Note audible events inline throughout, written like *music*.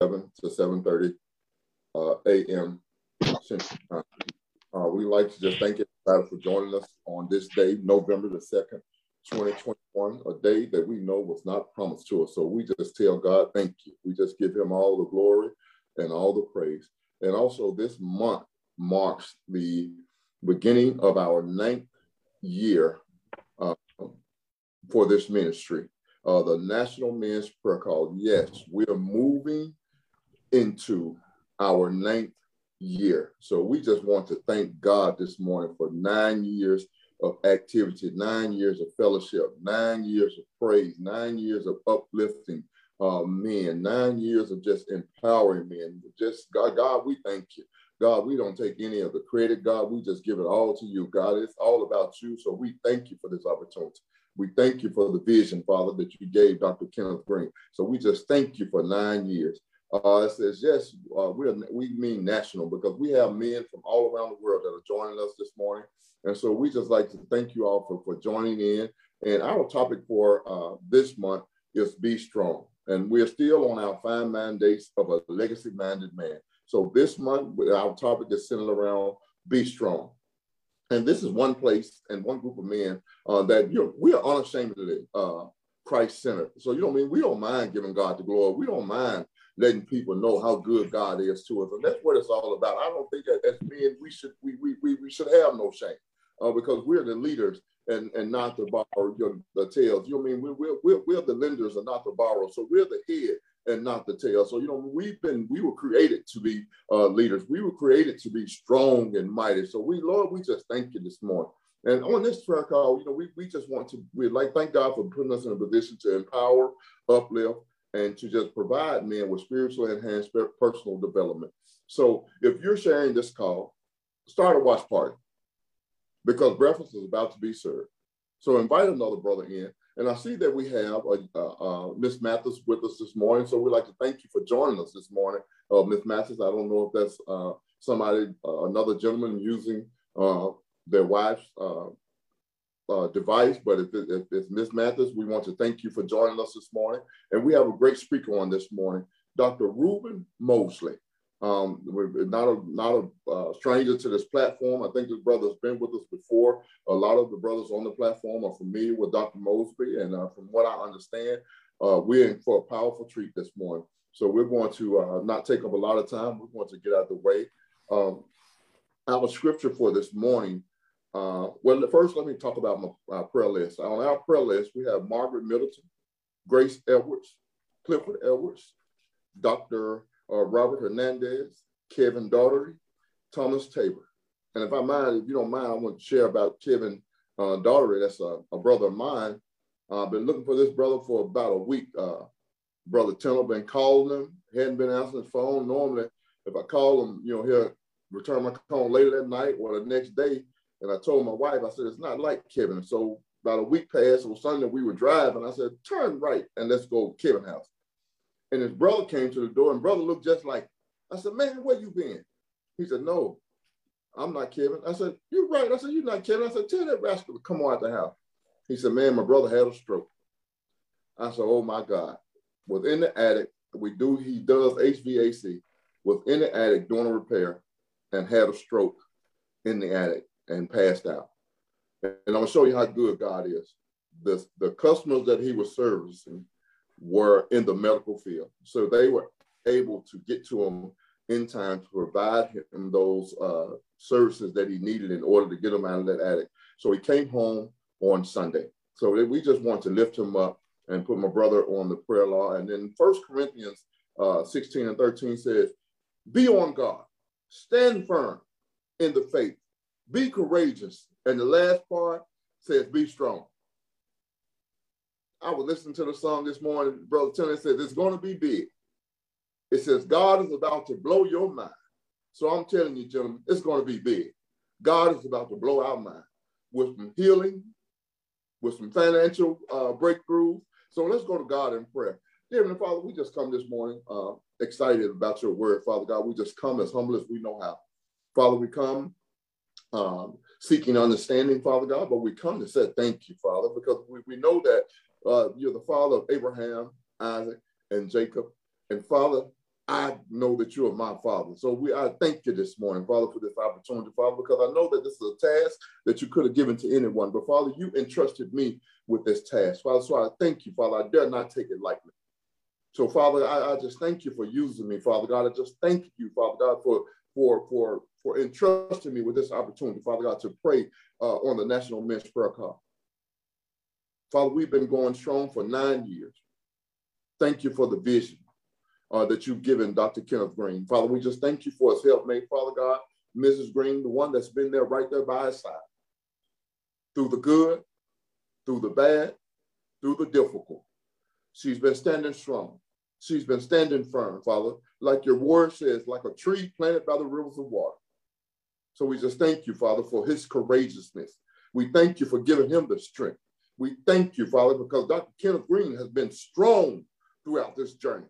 to 7.30 uh, a.m. Uh, we like to just thank everybody for joining us on this day, November the 2nd, 2021, a day that we know was not promised to us. So we just tell God, thank you. We just give him all the glory and all the praise. And also this month marks the beginning of our ninth year uh, for this ministry. Uh, the National Men's Prayer Call. Yes, we are moving into our ninth year. So we just want to thank God this morning for nine years of activity, nine years of fellowship, nine years of praise, nine years of uplifting uh, men, nine years of just empowering men. Just God, God, we thank you. God, we don't take any of the credit. God, we just give it all to you. God, it's all about you. So we thank you for this opportunity. We thank you for the vision, Father, that you gave Dr. Kenneth Green. So we just thank you for nine years. Uh, it says, yes, uh, we, are, we mean national because we have men from all around the world that are joining us this morning. And so we just like to thank you all for, for joining in. And our topic for uh, this month is Be Strong. And we're still on our five mandates of a legacy minded man. So this month, our topic is centered around Be Strong. And this is one place and one group of men uh, that you know, we are unashamedly uh, Christ centered. So, you know, I mean, we don't mind giving God the glory. We don't mind letting people know how good God is to us. And that's what it's all about. I don't think that as men, we should we we, we, we should have no shame uh, because we're the leaders and, and not the borrower, you know, the tails. You know what I mean? We're, we're, we're the lenders and not the borrower. So we're the head and not the tail. So, you know, we've been, we were created to be uh, leaders. We were created to be strong and mighty. So we, Lord, we just thank you this morning. And on this prayer call, you know, we, we just want to, we like, thank God for putting us in a position to empower, uplift, and to just provide men with spiritual enhanced personal development. So if you're sharing this call, start a watch party because breakfast is about to be served. So invite another brother in. And I see that we have Miss Mathis with us this morning. So we'd like to thank you for joining us this morning. Uh, Miss Mathis, I don't know if that's uh, somebody, uh, another gentleman using uh, their wife's device, but if, it, if it's Miss Mathis, we want to thank you for joining us this morning. And we have a great speaker on this morning, Dr. Reuben Mosley. Um, we're not a not a uh, stranger to this platform. I think this brother has been with us before. A lot of the brothers on the platform are familiar with Dr. Mosby, and uh, from what I understand, uh, we're in for a powerful treat this morning. So we're going to uh, not take up a lot of time. We're going to get out of the way. Um, our scripture for this morning. Uh, well, first, let me talk about my prayer list. On our prayer list, we have Margaret Middleton, Grace Edwards, Clifford Edwards, Dr uh, Robert Hernandez, Kevin Daugherty, Thomas Tabor. And if I mind, if you don't mind, I want to share about Kevin uh, Daugherty. That's a, a, brother of mine. I've uh, been looking for this brother for about a week. Uh, brother Tiller been calling him, hadn't been answering his phone. Normally, if I call him, you know, he'll return my call later that night or the next day. And I told my wife, I said, it's not like Kevin. So about a week passed. It was Sunday, we were driving. I said, turn right and let's go Kevin house. And his brother came to the door, and brother looked just like. I said, "Man, where you been?" He said, "No, I'm not Kevin." I said, "You're right." I said, "You're not Kevin." I said, "Tell that rascal to come on out the house." He said, "Man, my brother had a stroke." I said, "Oh my God!" Within the attic, we do. He does HVAC within the attic doing a repair, and had a stroke in the attic and passed out. And I'm gonna show you how good God is. The the customers that he was servicing were in the medical field. So they were able to get to him in time to provide him those uh, services that he needed in order to get him out of that attic. So he came home on Sunday. So we just want to lift him up and put my brother on the prayer law. And then First Corinthians uh, 16 and 13 says, be on God, stand firm in the faith, be courageous. And the last part says, be strong. I was listening to the song this morning. Brother Tony said, it's going to be big. It says, God is about to blow your mind. So I'm telling you, gentlemen, it's going to be big. God is about to blow our mind with some healing, with some financial uh, breakthroughs. So let's go to God in prayer. Dear Heavenly Father, we just come this morning uh, excited about your word, Father God. We just come as humble as we know how. Father, we come um, seeking understanding, Father God, but we come to say thank you, Father, because we, we know that uh, you're the father of Abraham, Isaac, and Jacob. And Father, I know that you are my father. So we I thank you this morning, Father, for this opportunity, Father, because I know that this is a task that you could have given to anyone. But Father, you entrusted me with this task. Father, so I thank you, Father. I dare not take it lightly. So, Father, I, I just thank you for using me, Father God. I just thank you, Father God, for for for for entrusting me with this opportunity, Father God, to pray uh, on the National Men's Prayer Call. Father, we've been going strong for nine years. Thank you for the vision uh, that you've given Dr. Kenneth Green. Father, we just thank you for his helpmate, Father God, Mrs. Green, the one that's been there right there by his side. Through the good, through the bad, through the difficult. She's been standing strong. She's been standing firm, Father, like your word says, like a tree planted by the rivers of water. So we just thank you, Father, for his courageousness. We thank you for giving him the strength. We thank you, Father, because Dr. Kenneth Green has been strong throughout this journey.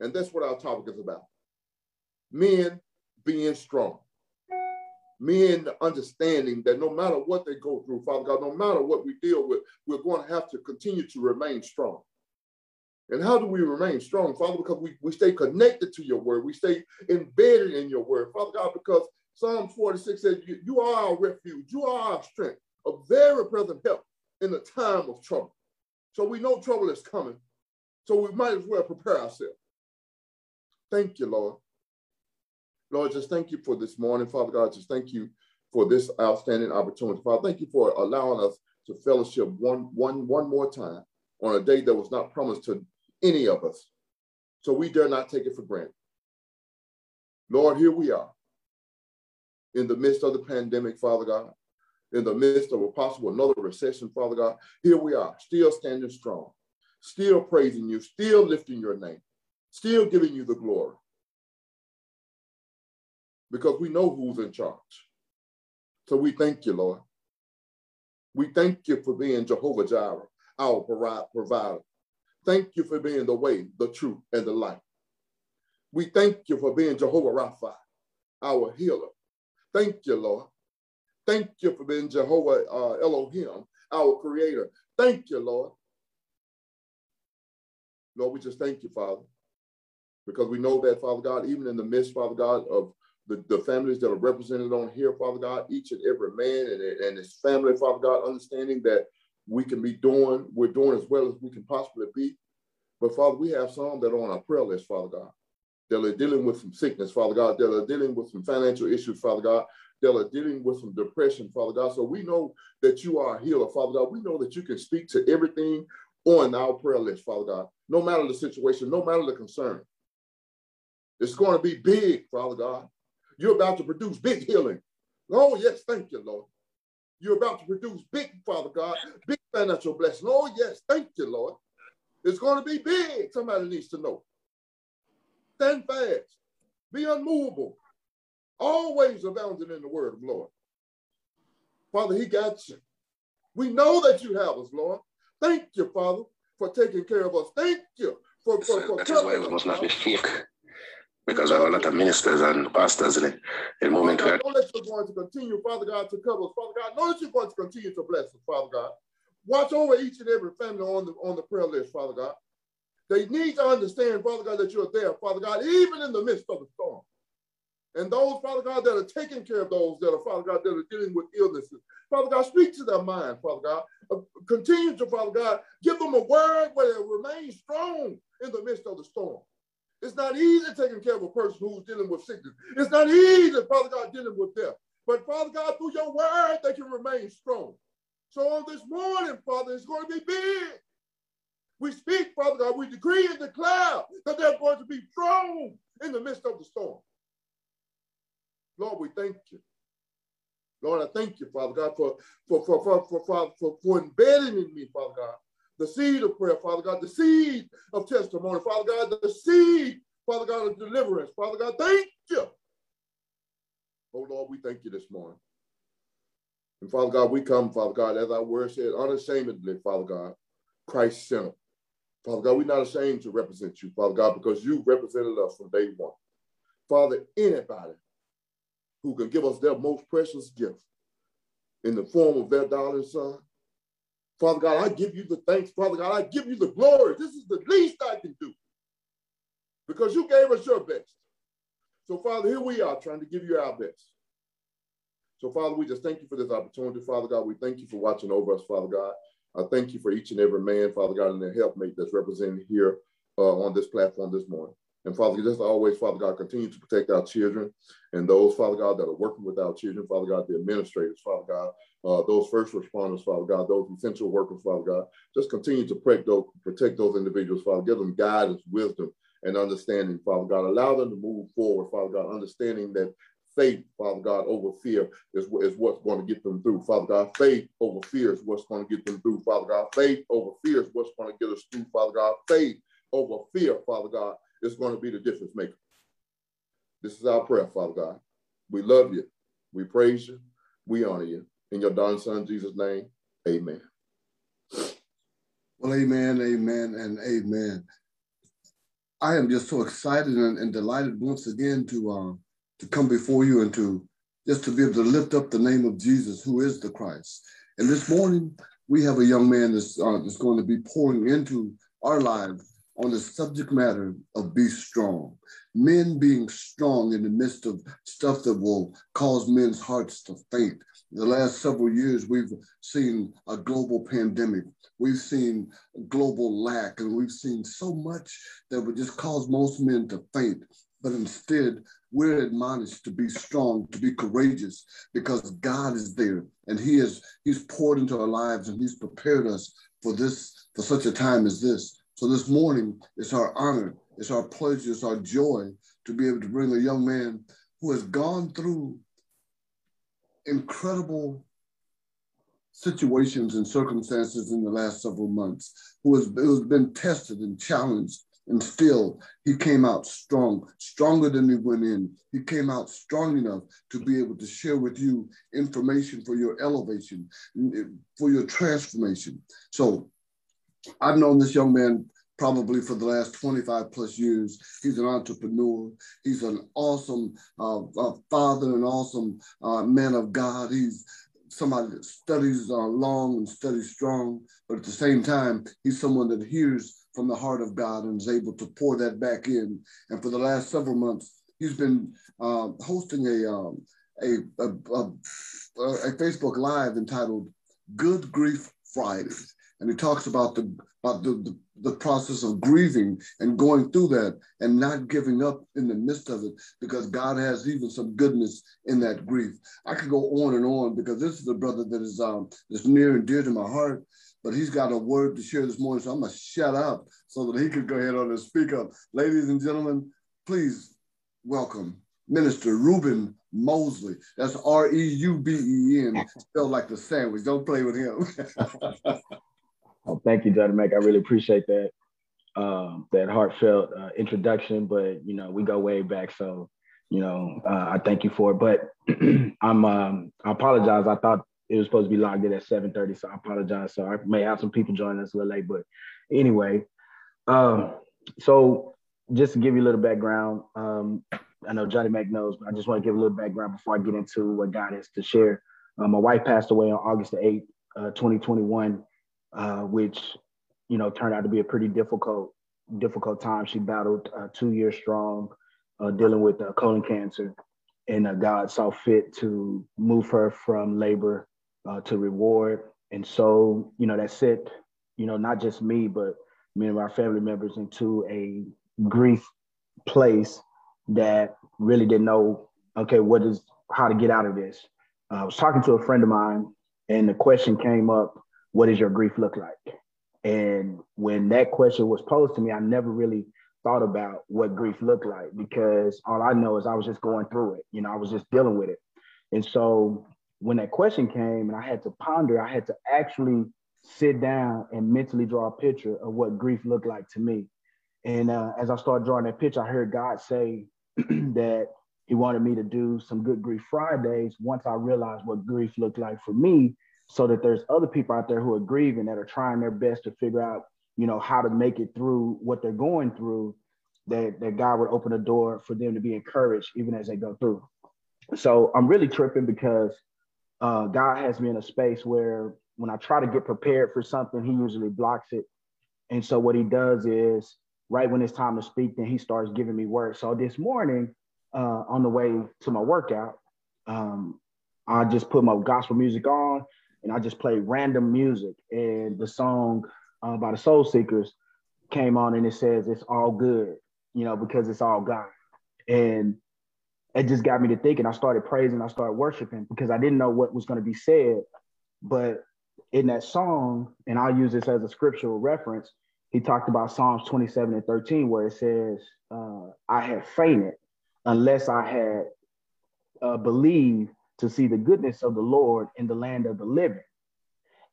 And that's what our topic is about. Men being strong. Men understanding that no matter what they go through, Father God, no matter what we deal with, we're going to have to continue to remain strong. And how do we remain strong, Father? Because we, we stay connected to your word. We stay embedded in your word, Father God, because Psalm 46 says, you, are our refuge. You are our strength, a very present help in the time of trouble. So we know trouble is coming. So we might as well prepare ourselves. Thank you, Lord. Lord, just thank you for this morning, Father God. Just thank you for this outstanding opportunity. Father, thank you for allowing us to fellowship one, one, one more time on a day that was not promised to any of us. So we dare not take it for granted. Lord, here we are in the midst of the pandemic, Father God, in the midst of a possible another recession, Father God. Here we are, still standing strong, still praising you, still lifting your name still giving you the glory. Because we know who's in charge. So we thank you, Lord. We thank you for being Jehovah Jireh, our provider. Thank you for being the way, the truth, and the light. We thank you for being Jehovah Rapha, our healer. Thank you, Lord. Thank you for being Jehovah uh, Elohim, our creator. Thank you, Lord. Lord, we just thank you, Father because we know that, Father God, even in the midst, Father God, of the, the families that are represented on here, Father God, each and every man and, and his family, Father God, understanding that we can be doing, we're doing as well as we can possibly be. But Father, we have some that are on our prayer list, Father God, that are dealing with some sickness, Father God, that are dealing with some financial issues, Father God, that are dealing with some depression, Father God. So we know that you are a healer, Father God. We know that you can speak to everything on our prayer list, Father God, no matter the situation, no matter the concern. It's going to be big, Father God. You're about to produce big healing. Oh, yes, thank you, Lord. You're about to produce big, Father God, big financial blessing. Oh, yes, thank you, Lord. It's going to be big. Somebody needs to know. Stand fast. Be unmovable. Always abounding in the word of the Lord. Father, he got you. We know that you have us, Lord. Thank you, Father, for taking care of us. Thank you for, for, for That is why we must not be fake because there are a lot of ministers and pastors in it. In moment Father God, know that you're going to continue, Father God, to cover us. Father God, know that you're going to continue to bless us, Father God. Watch over each and every family on the on the prayer list, Father God. They need to understand, Father God, that you're there, Father God, even in the midst of the storm. And those, Father God, that are taking care of those that are, Father God, that are dealing with illnesses. Father God, speak to their mind, Father God. Uh, continue to, Father God, give them a word where they remain strong in the midst of the storm. It's not easy taking care of a person who's dealing with sickness. It's not easy, Father God, dealing with death. But Father God, through your word, they can remain strong. So on this morning, Father, it's going to be big. We speak, Father God, we decree and declare that they're going to be strong in the midst of the storm. Lord, we thank you. Lord, I thank you, Father God, for, for, for, for, for, for, for, for embedding in me, Father God, the seed of prayer, Father God, the seed of testimony, Father God, the seed, Father God, of deliverance. Father God, thank you. Oh Lord, we thank you this morning. And Father God, we come, Father God, as our word said, unashamedly, Father God, Christ centered. Father God, we're not ashamed to represent you, Father God, because you represented us from day one. Father, anybody who can give us their most precious gift in the form of their darling son, Father God, I give you the thanks. Father God, I give you the glory. This is the least I can do. because you gave us your best. So, Father, here we are trying to give you our best. So, Father, we just thank you for this opportunity, Father God. We thank you for watching over us, Father God. I thank you for each and every man, Father God, and their helpmate that's represented here uh, on this platform this morning. And Father, just always, Father God, continue to protect our children and those, Father God, that are working with our children, Father God, the administrators, Father God, uh, those first responders, Father God, those essential workers, Father God. Just continue to protect those, protect those individuals, Father. Give them guidance, wisdom, and understanding, Father God. Allow them to move forward, Father God, understanding that faith, Father God, over fear is, is what's going to get them through. Father God, faith over fear is what's going to get them through. Father God, faith over fear is what's going to get us through. Father God, faith over fear, Father God, is going to be the difference maker. This is our prayer, Father God. We love you. We praise you. We honor you. In your darling son, Jesus' name, amen. Well, amen, amen, and amen. I am just so excited and, and delighted once again to uh, to come before you and to just to be able to lift up the name of Jesus, who is the Christ. And this morning, we have a young man that's, uh, that's going to be pouring into our lives on the subject matter of be strong. Men being strong in the midst of stuff that will cause men's hearts to faint. The last several years, we've seen a global pandemic. We've seen global lack, and we've seen so much that would just cause most men to faint. But instead, we're admonished to be strong, to be courageous, because God is there and He is He's poured into our lives and He's prepared us for this, for such a time as this. So this morning, it's our honor, it's our pleasure, it's our joy to be able to bring a young man who has gone through incredible situations and circumstances in the last several months, who has, who has been tested and challenged and still, he came out strong, stronger than he went in. He came out strong enough to be able to share with you information for your elevation, for your transformation. So I've known this young man probably for the last 25 plus years. He's an entrepreneur. He's an awesome uh, uh, father, an awesome uh, man of God. He's somebody that studies uh, long and studies strong, but at the same time, he's someone that hears from the heart of God and is able to pour that back in. And for the last several months, he's been uh, hosting a, um, a, a, a, a Facebook Live entitled Good Grief Fridays. And he talks about the about the, the, the, process of grieving and going through that and not giving up in the midst of it because God has even some goodness in that grief. I could go on and on because this is a brother that is um that's near and dear to my heart but he's got a word to share this morning. So I'm going to shut up so that he could go ahead on and speak up. Ladies and gentlemen, please welcome Minister Reuben Mosley. That's R E U B E N, spelled like the sandwich. Don't play with him. *laughs* oh, thank you, Judge Mac. I really appreciate that. Um, that heartfelt uh, introduction, but you know we go way back, so you know uh, I thank you for it. But *clears throat* I'm um, I apologize. I thought it was supposed to be logged in at 7:30, so I apologize. So I may have some people joining us a little late, but anyway, um, so just to give you a little background, um, I know Johnny Mac knows, but I just want to give a little background before I get into what God has to share. Uh, my wife passed away on August the 8th, uh, 2021, uh, which you know turned out to be a pretty difficult difficult time. She battled uh, two years strong, uh, dealing with colon cancer, and God saw fit to move her from labor uh, to reward. And so, you know, that set, you know, not just me, but me and our family members into a grief place that really didn't know, okay, what is, how to get out of this. Uh, I was talking to a friend of mine and the question came up, what does your grief look like? And when that question was posed to me, I never really thought about what grief looked like because all I know is I was just going through it. You know, I was just dealing with it. And so when that question came and I had to ponder, I had to actually sit down and mentally draw a picture of what grief looked like to me. And uh, as I started drawing that picture, I heard God say *clears throat* that He wanted me to do some Good Grief Fridays once I realized what grief looked like for me, so that there's other people out there who are grieving that are trying their best to figure out, you know, how to make it through what they're going through. That, that God would open a door for them to be encouraged even as they go through. So I'm really tripping because uh, God has me in a space where when I try to get prepared for something, He usually blocks it. And so what He does is right when it's time to speak, then he starts giving me words. So this morning, uh, on the way to my workout, um, I just put my gospel music on and I just played random music. And the song uh, by the Soul Seekers came on and it says, It's all good, you know, because it's all God. And it just got me to thinking. I started praising, I started worshiping because I didn't know what was going to be said. But in that song, and I'll use this as a scriptural reference, he talked about Psalms 27 and 13, where it says, uh, I had fainted unless I had uh, believed to see the goodness of the Lord in the land of the living.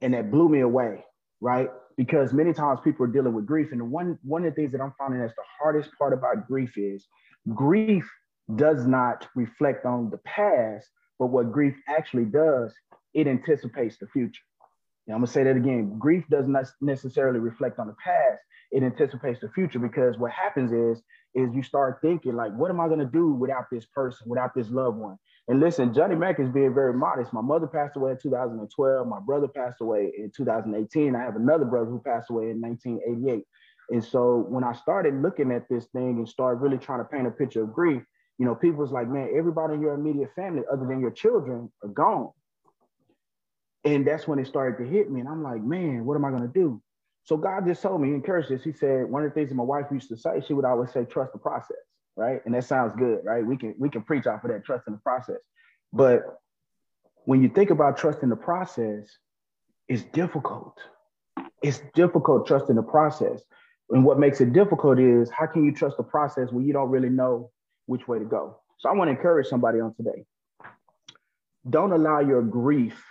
And that blew me away, right? Because many times people are dealing with grief. And one, one of the things that I'm finding that's the hardest part about grief is grief does not reflect on the past, but what grief actually does, it anticipates the future. Now, I'm gonna say that again. Grief does not necessarily reflect on the past; it anticipates the future. Because what happens is, is you start thinking like, what am I gonna do without this person, without this loved one? And listen, Johnny Mack is being very modest. My mother passed away in 2012. My brother passed away in 2018. I have another brother who passed away in 1988. And so when I started looking at this thing and started really trying to paint a picture of grief, you know, people was like, man, everybody in your immediate family, other than your children, are gone. And that's when it started to hit me. And I'm like, man, what am I going to do? So God just told me, encouraged this. He said, one of the things that my wife used to say, she would always say, trust the process, right? And that sounds good, right? We can we can preach off of that, trust in the process. But when you think about trusting the process, it's difficult. It's difficult trusting the process. And what makes it difficult is how can you trust the process when you don't really know which way to go? So I want to encourage somebody on today. Don't allow your grief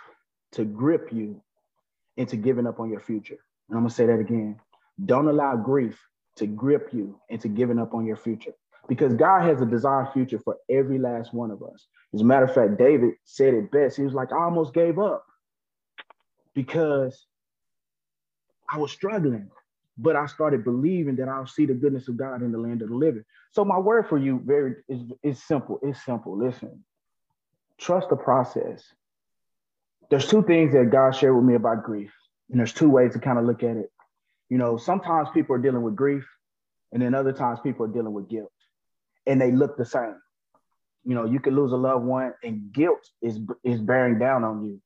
to grip you into giving up on your future. And I'm gonna say that again. Don't allow grief to grip you into giving up on your future because God has a desired future for every last one of us. As a matter of fact, David said it best. He was like, I almost gave up because I was struggling, but I started believing that I'll see the goodness of God in the land of the living. So my word for you very is, is simple. It's simple. Listen, trust the process there's two things that God shared with me about grief. And there's two ways to kind of look at it. You know, sometimes people are dealing with grief, and then other times people are dealing with guilt, and they look the same. You know, you could lose a loved one, and guilt is is bearing down on you,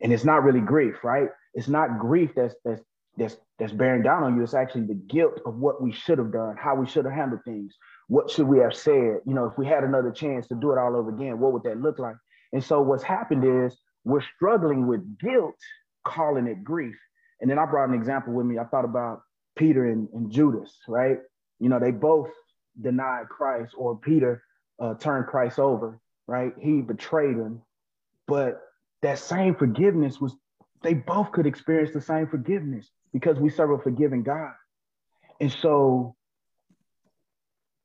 and it's not really grief, right? It's not grief that's that's that's that's bearing down on you. It's actually the guilt of what we should have done, how we should have handled things, what should we have said. You know, if we had another chance to do it all over again, what would that look like? And so what's happened is we're struggling with guilt, calling it grief. And then I brought an example with me. I thought about Peter and, and Judas, right? You know, they both denied Christ, or Peter uh, turned Christ over, right? He betrayed him. But that same forgiveness was, they both could experience the same forgiveness because we serve a forgiving God. And so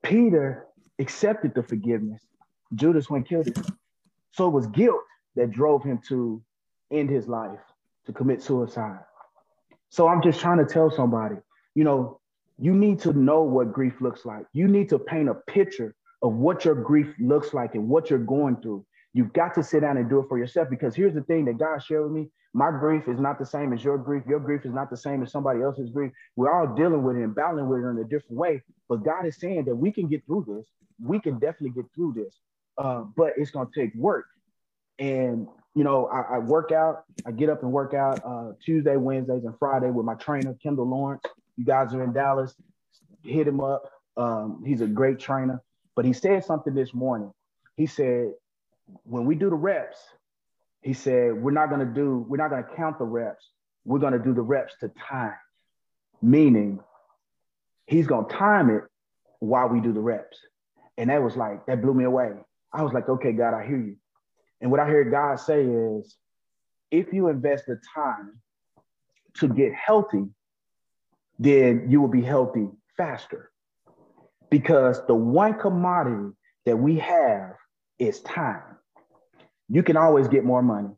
Peter accepted the forgiveness. Judas went killed him. So it was guilt that drove him to end his life, to commit suicide. So I'm just trying to tell somebody, you know, you need to know what grief looks like. You need to paint a picture of what your grief looks like and what you're going through. You've got to sit down and do it for yourself because here's the thing that God shared with me. My grief is not the same as your grief. Your grief is not the same as somebody else's grief. We're all dealing with it and battling with it in a different way. But God is saying that we can get through this. We can definitely get through this. Uh, but it's going to take work. And you know, I, I, work out. I get up and work out uh, Tuesday, Wednesdays, and Friday with my trainer, Kendall Lawrence. You guys are in Dallas. Hit him up. Um, he's a great trainer. But he said something this morning. He said, when we do the reps, he said, we're not going to do, we're not going to count the reps. We're going to do the reps to time, meaning he's going to time it while we do the reps. And that was like, that blew me away. I was like, okay, God, I hear you. And what I hear God say is if you invest the time to get healthy, then you will be healthy faster. Because the one commodity that we have is time. You can always get more money,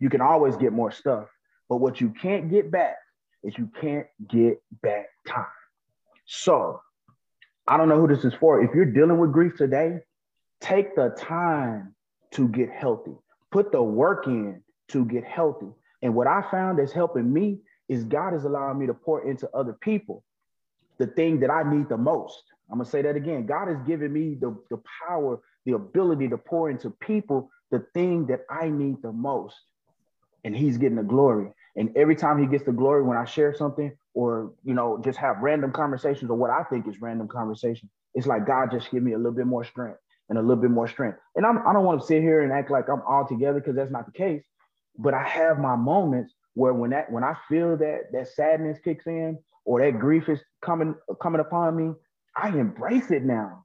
you can always get more stuff. But what you can't get back is you can't get back time. So I don't know who this is for. If you're dealing with grief today, take the time to get healthy. Put the work in to get healthy. And what I found that's helping me is God is allowing me to pour into other people the thing that I need the most. I'm gonna say that again. God has given me the, the power, the ability to pour into people the thing that I need the most. And he's getting the glory. And every time he gets the glory when I share something or you know just have random conversations or what I think is random conversation, it's like God just give me a little bit more strength and a little bit more strength. And I'm, I don't want to sit here and act like I'm all together because that's not the case. But I have my moments where when that when I feel that that sadness kicks in or that grief is coming coming upon me, I embrace it now.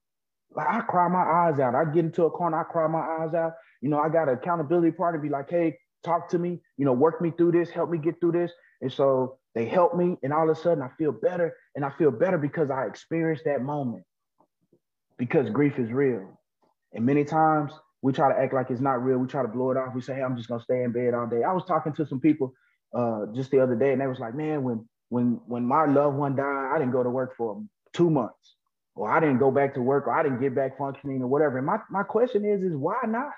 Like I cry my eyes out. I get into a corner, I cry my eyes out. You know, I got an accountability partner be like, hey, talk to me, you know, work me through this, help me get through this. And so they help me, and all of a sudden I feel better. And I feel better because I experienced that moment. Because grief is real. And many times we try to act like it's not real. We try to blow it off. We say, hey, I'm just gonna stay in bed all day. I was talking to some people uh, just the other day, and they was like, man, when when when my loved one died, I didn't go to work for two months, or I didn't go back to work, or I didn't get back functioning, or whatever. And my my question is, is why not?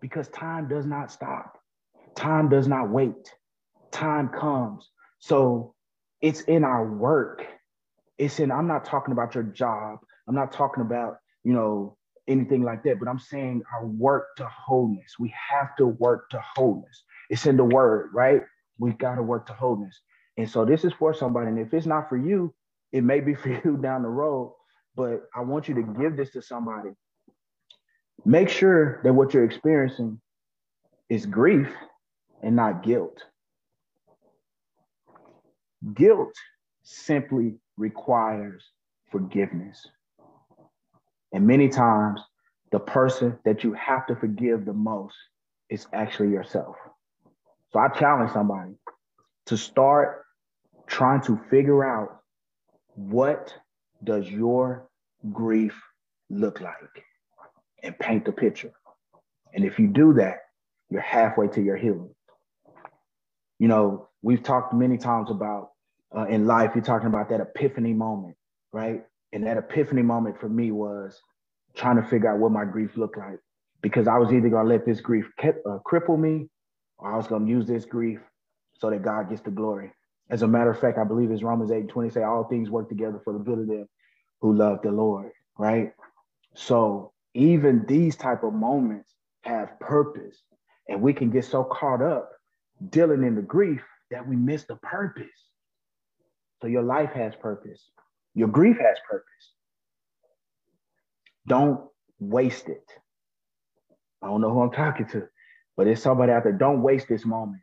Because time does not stop. Time does not wait. Time comes. So it's in our work. It's in. I'm not talking about your job. I'm not talking about you know anything like that, but I'm saying our work to wholeness. We have to work to wholeness. It's in the word, right? We've got to work to wholeness. And so this is for somebody. And if it's not for you, it may be for *laughs* you down the road, but I want you to give this to somebody. Make sure that what you're experiencing is grief and not guilt. Guilt simply requires forgiveness. And many times, the person that you have to forgive the most is actually yourself. So I challenge somebody to start trying to figure out what does your grief look like and paint the picture. And if you do that, you're halfway to your healing. You know, we've talked many times about uh, in life, you're talking about that epiphany moment, right? And that epiphany moment for me was trying to figure out what my grief looked like because I was either going to let this grief uh, cripple me or I was going to use this grief so that God gets the glory. As a matter of fact, I believe it's Romans 8 20 say all things work together for the good of them who love the Lord, right? So even these type of moments have purpose and we can get so caught up dealing in the grief that we miss the purpose. So your life has purpose. Your grief has purpose. Don't waste it. I don't know who I'm talking to, but it's somebody out there. Don't waste this moment.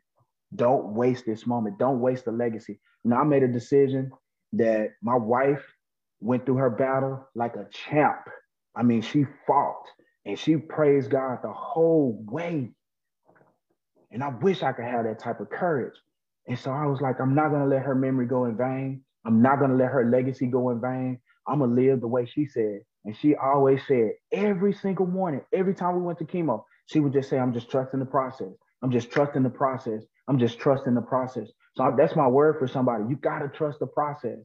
Don't waste this moment. Don't waste the legacy. Now, I made a decision that my wife went through her battle like a champ. I mean, she fought and she praised God the whole way. And I wish I could have that type of courage. And so I was like, I'm not going to let her memory go in vain. I'm not going to let her legacy go in vain. I'm going to live the way she said. And she always said every single morning, every time we went to chemo, she would just say, I'm just trusting the process. I'm just trusting the process. I'm just trusting the process. So that's my word for somebody. You got to trust the process.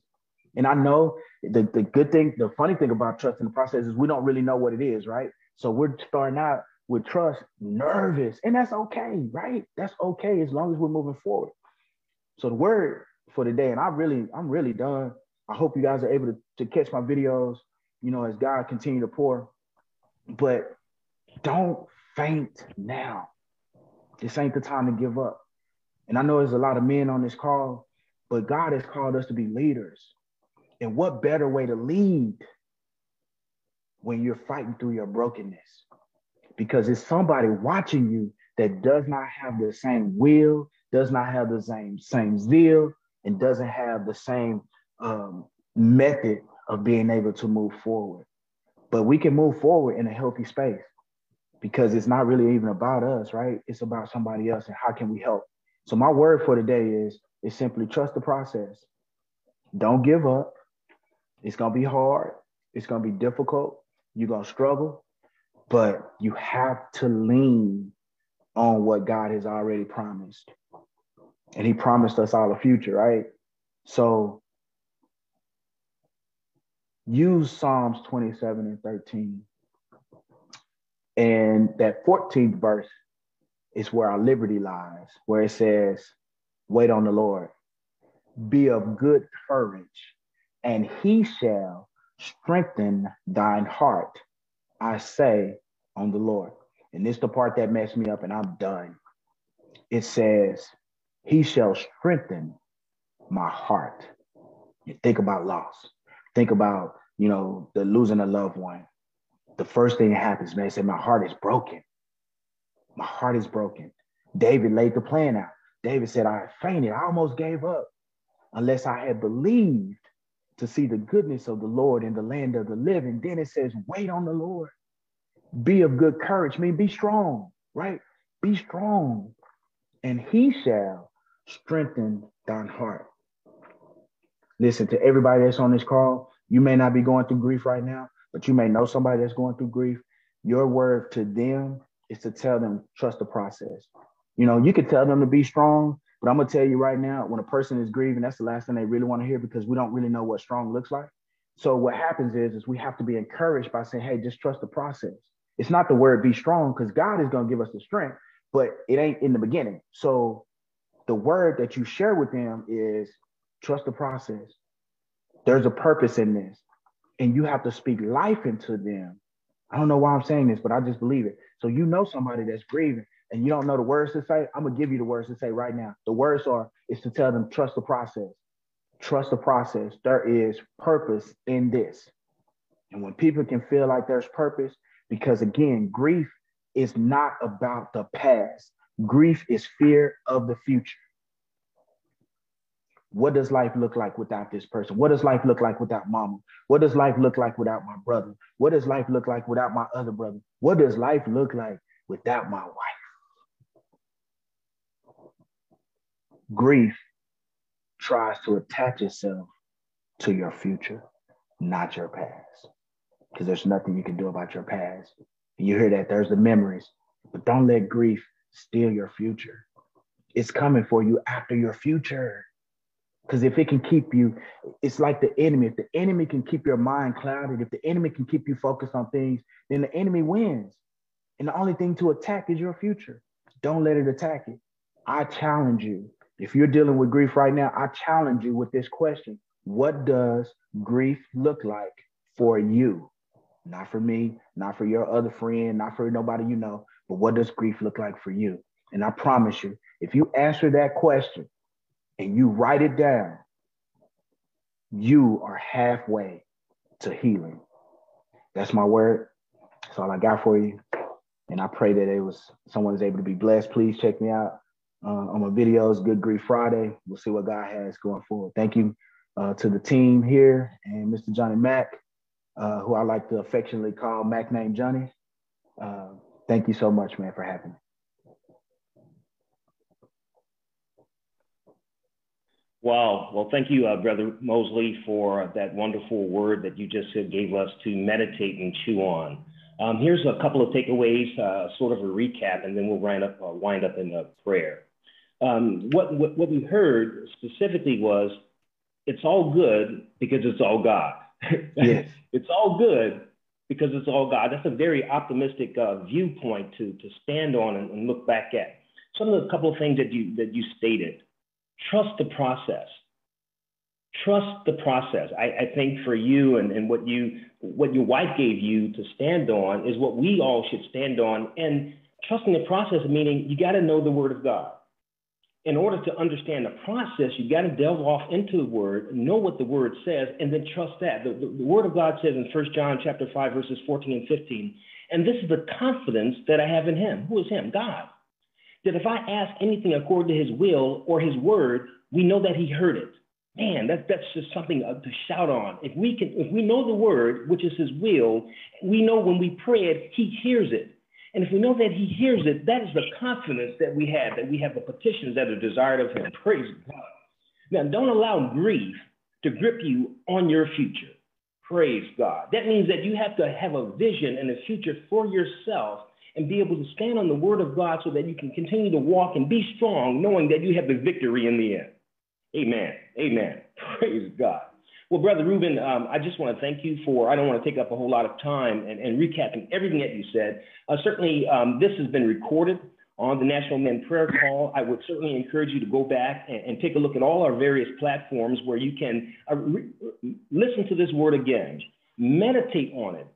And I know the, the good thing, the funny thing about trusting the process is we don't really know what it is, right? So we're starting out with trust, nervous, and that's okay, right? That's okay as long as we're moving forward. So the word for today, and I really, I'm really done. I hope you guys are able to, to catch my videos, you know, as God continue to pour. But don't faint now. This ain't the time to give up. And I know there's a lot of men on this call, but God has called us to be leaders. And what better way to lead when you're fighting through your brokenness? Because it's somebody watching you that does not have the same will, does not have the same same zeal, and doesn't have the same um, method of being able to move forward. But we can move forward in a healthy space because it's not really even about us, right? It's about somebody else and how can we help? So my word for today is is simply trust the process. Don't give up. It's gonna be hard. It's gonna be difficult. You're gonna struggle, but you have to lean on what God has already promised. And He promised us all a future, right? So use Psalms 27 and 13. And that 14th verse is where our liberty lies, where it says, Wait on the Lord, be of good courage, and he shall strengthen thine heart. I say on the Lord. And this is the part that messed me up, and I'm done. It says, He shall strengthen my heart. You think about loss. Think about, you know, the losing a loved one. The first thing that happens, man, said, My heart is broken. My heart is broken. David laid the plan out. David said, I fainted. I almost gave up unless I had believed to see the goodness of the Lord in the land of the living. Then it says, wait on the Lord. Be of good courage. I mean, be strong, right? Be strong, and he shall strengthen thine heart. Listen to everybody that's on this call. You may not be going through grief right now, but you may know somebody that's going through grief. Your word to them is to tell them, trust the process. You know, you could tell them to be strong, but I'm gonna tell you right now, when a person is grieving, that's the last thing they really want to hear because we don't really know what strong looks like. So what happens is, is we have to be encouraged by saying, hey, just trust the process. It's not the word be strong because God is gonna give us the strength, but it ain't in the beginning. So the word that you share with them is trust the process. There's a purpose in this, and you have to speak life into them. I don't know why I'm saying this, but I just believe it. So you know somebody that's grieving and you don't know the words to say, I'm gonna give you the words to say right now. The words are is to tell them trust the process. Trust the process. There is purpose in this. And when people can feel like there's purpose, because again, grief is not about the past. Grief is fear of the future. What does life look like without this person? What does life look like without mama? What does life look like without my brother? What does life look like without my other brother? What does life look like without my wife? Grief tries to attach itself to your future, not your past. Because there's nothing you can do about your past. You hear that there's the memories, but don't let grief steal your future. It's coming for you after your future. Because if it can keep you, it's like the enemy. If the enemy can keep your mind clouded, if the enemy can keep you focused on things, then the enemy wins. And the only thing to attack is your future. Don't let it attack it. I challenge you. If you're dealing with grief right now, I challenge you with this question What does grief look like for you? Not for me, not for your other friend, not for nobody you know, but what does grief look like for you? And I promise you, if you answer that question, and you write it down, you are halfway to healing. That's my word. That's all I got for you. And I pray that it was someone is able to be blessed. Please check me out uh, on my videos, Good Grief Friday. We'll see what God has going forward. Thank you uh, to the team here and Mr. Johnny Mack, uh, who I like to affectionately call Mac Name Johnny. Uh, thank you so much, man, for having me. Wow. Well, thank you, uh, Brother Mosley, for that wonderful word that you just gave us to meditate and chew on. Um, here's a couple of takeaways, uh, sort of a recap, and then we'll wind up, uh, wind up in a prayer. Um, what, what, what we heard specifically was it's all good because it's all God. *laughs* Yes. it's all good because it's all God. That's a very optimistic uh, viewpoint to, to stand on and, and look back at. Some of the couple of things that you, that you stated. Trust the process. Trust the process. I, I think for you and, and what you what your wife gave you to stand on is what we all should stand on. And trusting the process, meaning you got to know the word of God. In order to understand the process, you got to delve off into the word, know what the word says, and then trust that. The, the, the word of God says in 1 John chapter 5, verses 14 and 15, and this is the confidence that I have in him. Who is him? God that if I ask anything according to his will or his word, we know that he heard it. Man, that, that's just something uh, to shout on. If we can, if we know the word, which is his will, we know when we pray it, he hears it. And if we know that he hears it, that is the confidence that we have, that we have the petitions that are desired of him. Praise God. Now, don't allow grief to grip you on your future. Praise God. That means that you have to have a vision and a future for yourself and be able to stand on the word of God so that you can continue to walk and be strong, knowing that you have the victory in the end. Amen. Amen. *laughs* Praise God. Well, Brother Reuben, um, I just want to thank you for, I don't want to take up a whole lot of time and, and recapping everything that you said. Uh, certainly, um, this has been recorded on the National Men Prayer Call. I would certainly encourage you to go back and, and take a look at all our various platforms where you can uh, re- listen to this word again, meditate on it,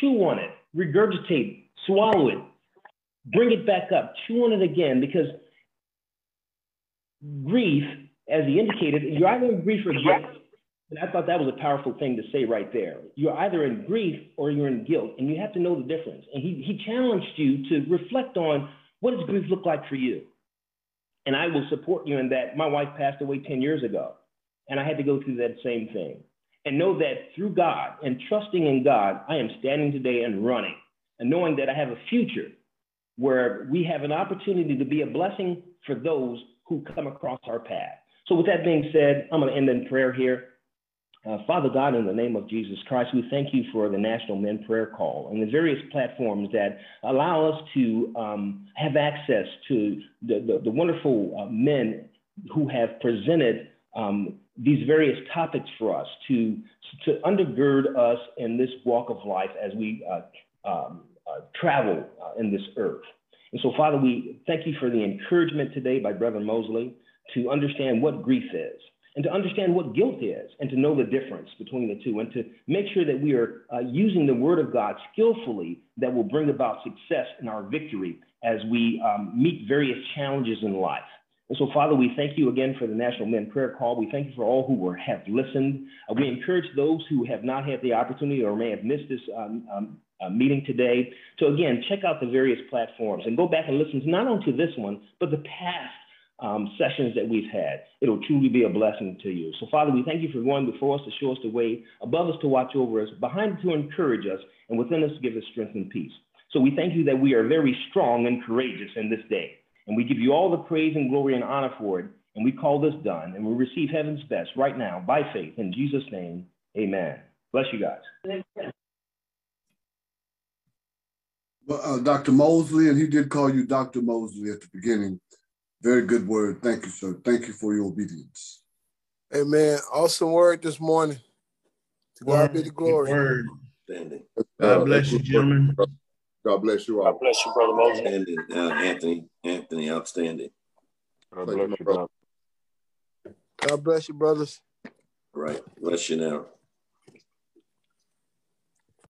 chew on it, regurgitate, swallow it, bring it back up, chew on it again, because grief, as he indicated, you're either in grief or guilt. And I thought that was a powerful thing to say right there. You're either in grief or you're in guilt, and you have to know the difference. And he, he challenged you to reflect on what does grief look like for you? And I will support you in that. My wife passed away 10 years ago, and I had to go through that same thing. And know that through God and trusting in God, I am standing today and running, and knowing that I have a future where we have an opportunity to be a blessing for those who come across our path. So, with that being said, I'm going to end in prayer here. Uh, Father God, in the name of Jesus Christ, we thank you for the National Men Prayer Call and the various platforms that allow us to um, have access to the, the, the wonderful uh, men who have presented um, these various topics for us to, to undergird us in this walk of life as we uh, um, uh, travel uh, in this earth. And so, Father, we thank you for the encouragement today by Brother Mosley to understand what grief is and to understand what guilt is and to know the difference between the two and to make sure that we are uh, using the word of God skillfully that will bring about success in our victory as we um, meet various challenges in life. And so, Father, we thank you again for the National Men Prayer Call. We thank you for all who were, have listened. Uh, we encourage those who have not had the opportunity or may have missed this um, um, uh, meeting today. So, again, check out the various platforms and go back and listen not only to this one, but the past um, sessions that we've had. It'll truly be a blessing to you. So, Father, we thank you for going before us to show us the way, above us to watch over us, behind to encourage us, and within us to give us strength and peace. So, we thank you that we are very strong and courageous in this day. And we give you all the praise and glory and honor for it. And we call this done. And we receive heaven's best right now by faith. In Jesus' name, amen. Bless you guys. Well, uh, Dr. Mosley, and he did call you Dr. Mosley at the beginning. Very good word. Thank you, sir. Thank you for your obedience. Amen. Awesome word this morning. To God be the glory. Word. God bless you, gentlemen. God bless you all. God bless you, Brother Moses. Outstanding, uh, Anthony. Anthony, outstanding. God bless you, brother. God bless you, brothers. Right. Bless you now.